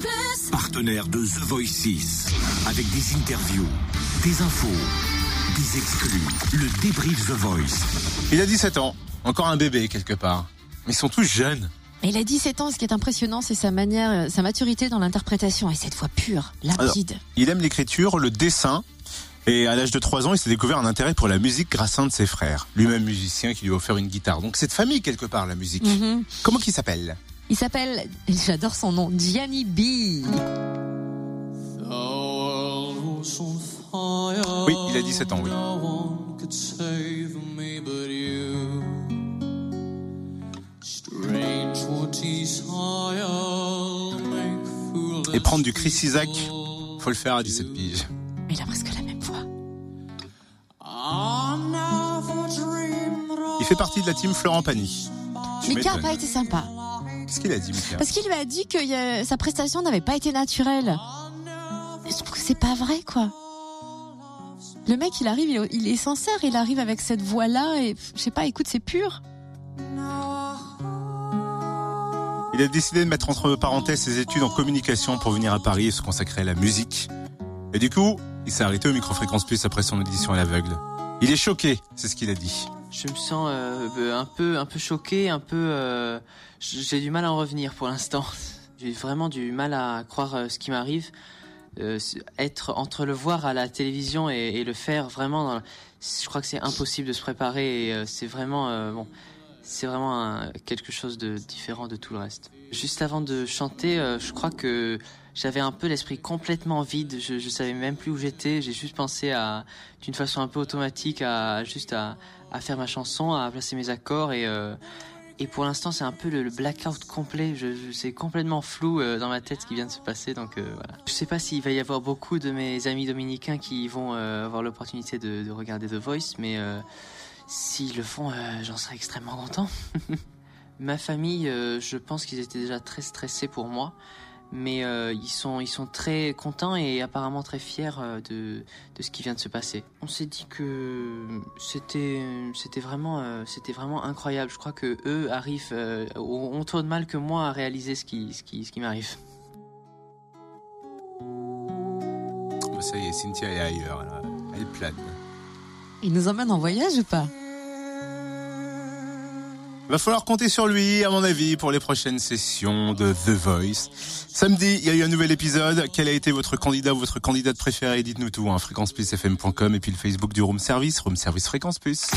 Plus. Partenaire de The Voice 6. Avec des interviews, des infos, des exclus. Le débrief The Voice. Il a 17 ans. Encore un bébé quelque part. Mais ils sont tous jeunes. Il a 17 ans, ce qui est impressionnant, c'est sa manière, euh, sa maturité dans l'interprétation et cette voix pure, limpide. Il aime l'écriture, le dessin. Et à l'âge de 3 ans, il s'est découvert un intérêt pour la musique grâce à un de ses frères. Lui-même musicien qui lui a offert une guitare. Donc c'est de famille quelque part la musique. Mhm. Comment qu'il s'appelle? Il s'appelle, j'adore son nom, Gianni B. Oui, il a 17 ans, oui. Et prendre du Chris Isaac, faut le faire à 17 piges. Il a presque la même voix. Il fait partie de la team Florent Pagny. Mika a pas été sympa. Qu'est-ce qu'il a dit, Mika Parce qu'il lui a dit que y a- sa prestation n'avait pas été naturelle. Je trouve que c'est pas vrai, quoi. Le mec, il arrive, il est, il est sincère, il arrive avec cette voix-là et je sais pas, écoute, c'est pur. Il a décidé de mettre entre parenthèses ses études en communication pour venir à Paris et se consacrer à la musique. Et du coup, il s'est arrêté au micro-fréquence plus après son audition à l'aveugle. Il est choqué, c'est ce qu'il a dit. Je me sens euh, un peu un peu choqué, un peu euh, j'ai du mal à en revenir pour l'instant. J'ai vraiment du mal à croire euh, ce qui m'arrive. Être entre le voir à la télévision et, le faire vraiment je crois que c'est impossible de se préparer c'est vraiment bon c'est vraiment quelque chose de différent de tout le reste. Juste avant de chanter, euh, je crois que j'avais un peu l'esprit complètement vide. Je, je savais même plus où j'étais. J'ai juste pensé d'une façon un peu automatique, à juste à, faire ma chanson, à placer mes accords et euh, pour l'instant c'est un peu le, blackout complet. C'est complètement flou euh, dans ma tête ce qui vient de se passer. Donc euh, voilà. Je sais pas s'il va y avoir beaucoup de mes amis dominicains qui vont avoir l'opportunité de, de regarder The Voice, mais S'ils le font, euh, j'en serais extrêmement content. Ma famille, euh, je pense qu'ils étaient déjà très stressés pour moi, mais euh, ils sont ils sont très contents et apparemment très fiers de de ce qui vient de se passer. On s'est dit que c'était vraiment vraiment incroyable. Je crois que eux arrivent ont autant de mal que moi à réaliser ce qui ce qui ce qui m'arrive. Ça y est, Cynthia est ailleurs. Elle plane. Il nous emmène en voyage ou pas? Va falloir compter sur lui, à mon avis, pour les prochaines sessions de The Voice. Samedi, il y a eu un nouvel épisode. Quel a été votre candidat ou votre candidate préférée? Dites-nous tout. Hein, fréquenceplusfm.com et puis le Facebook du Room Service, Room Service Fréquence Plus.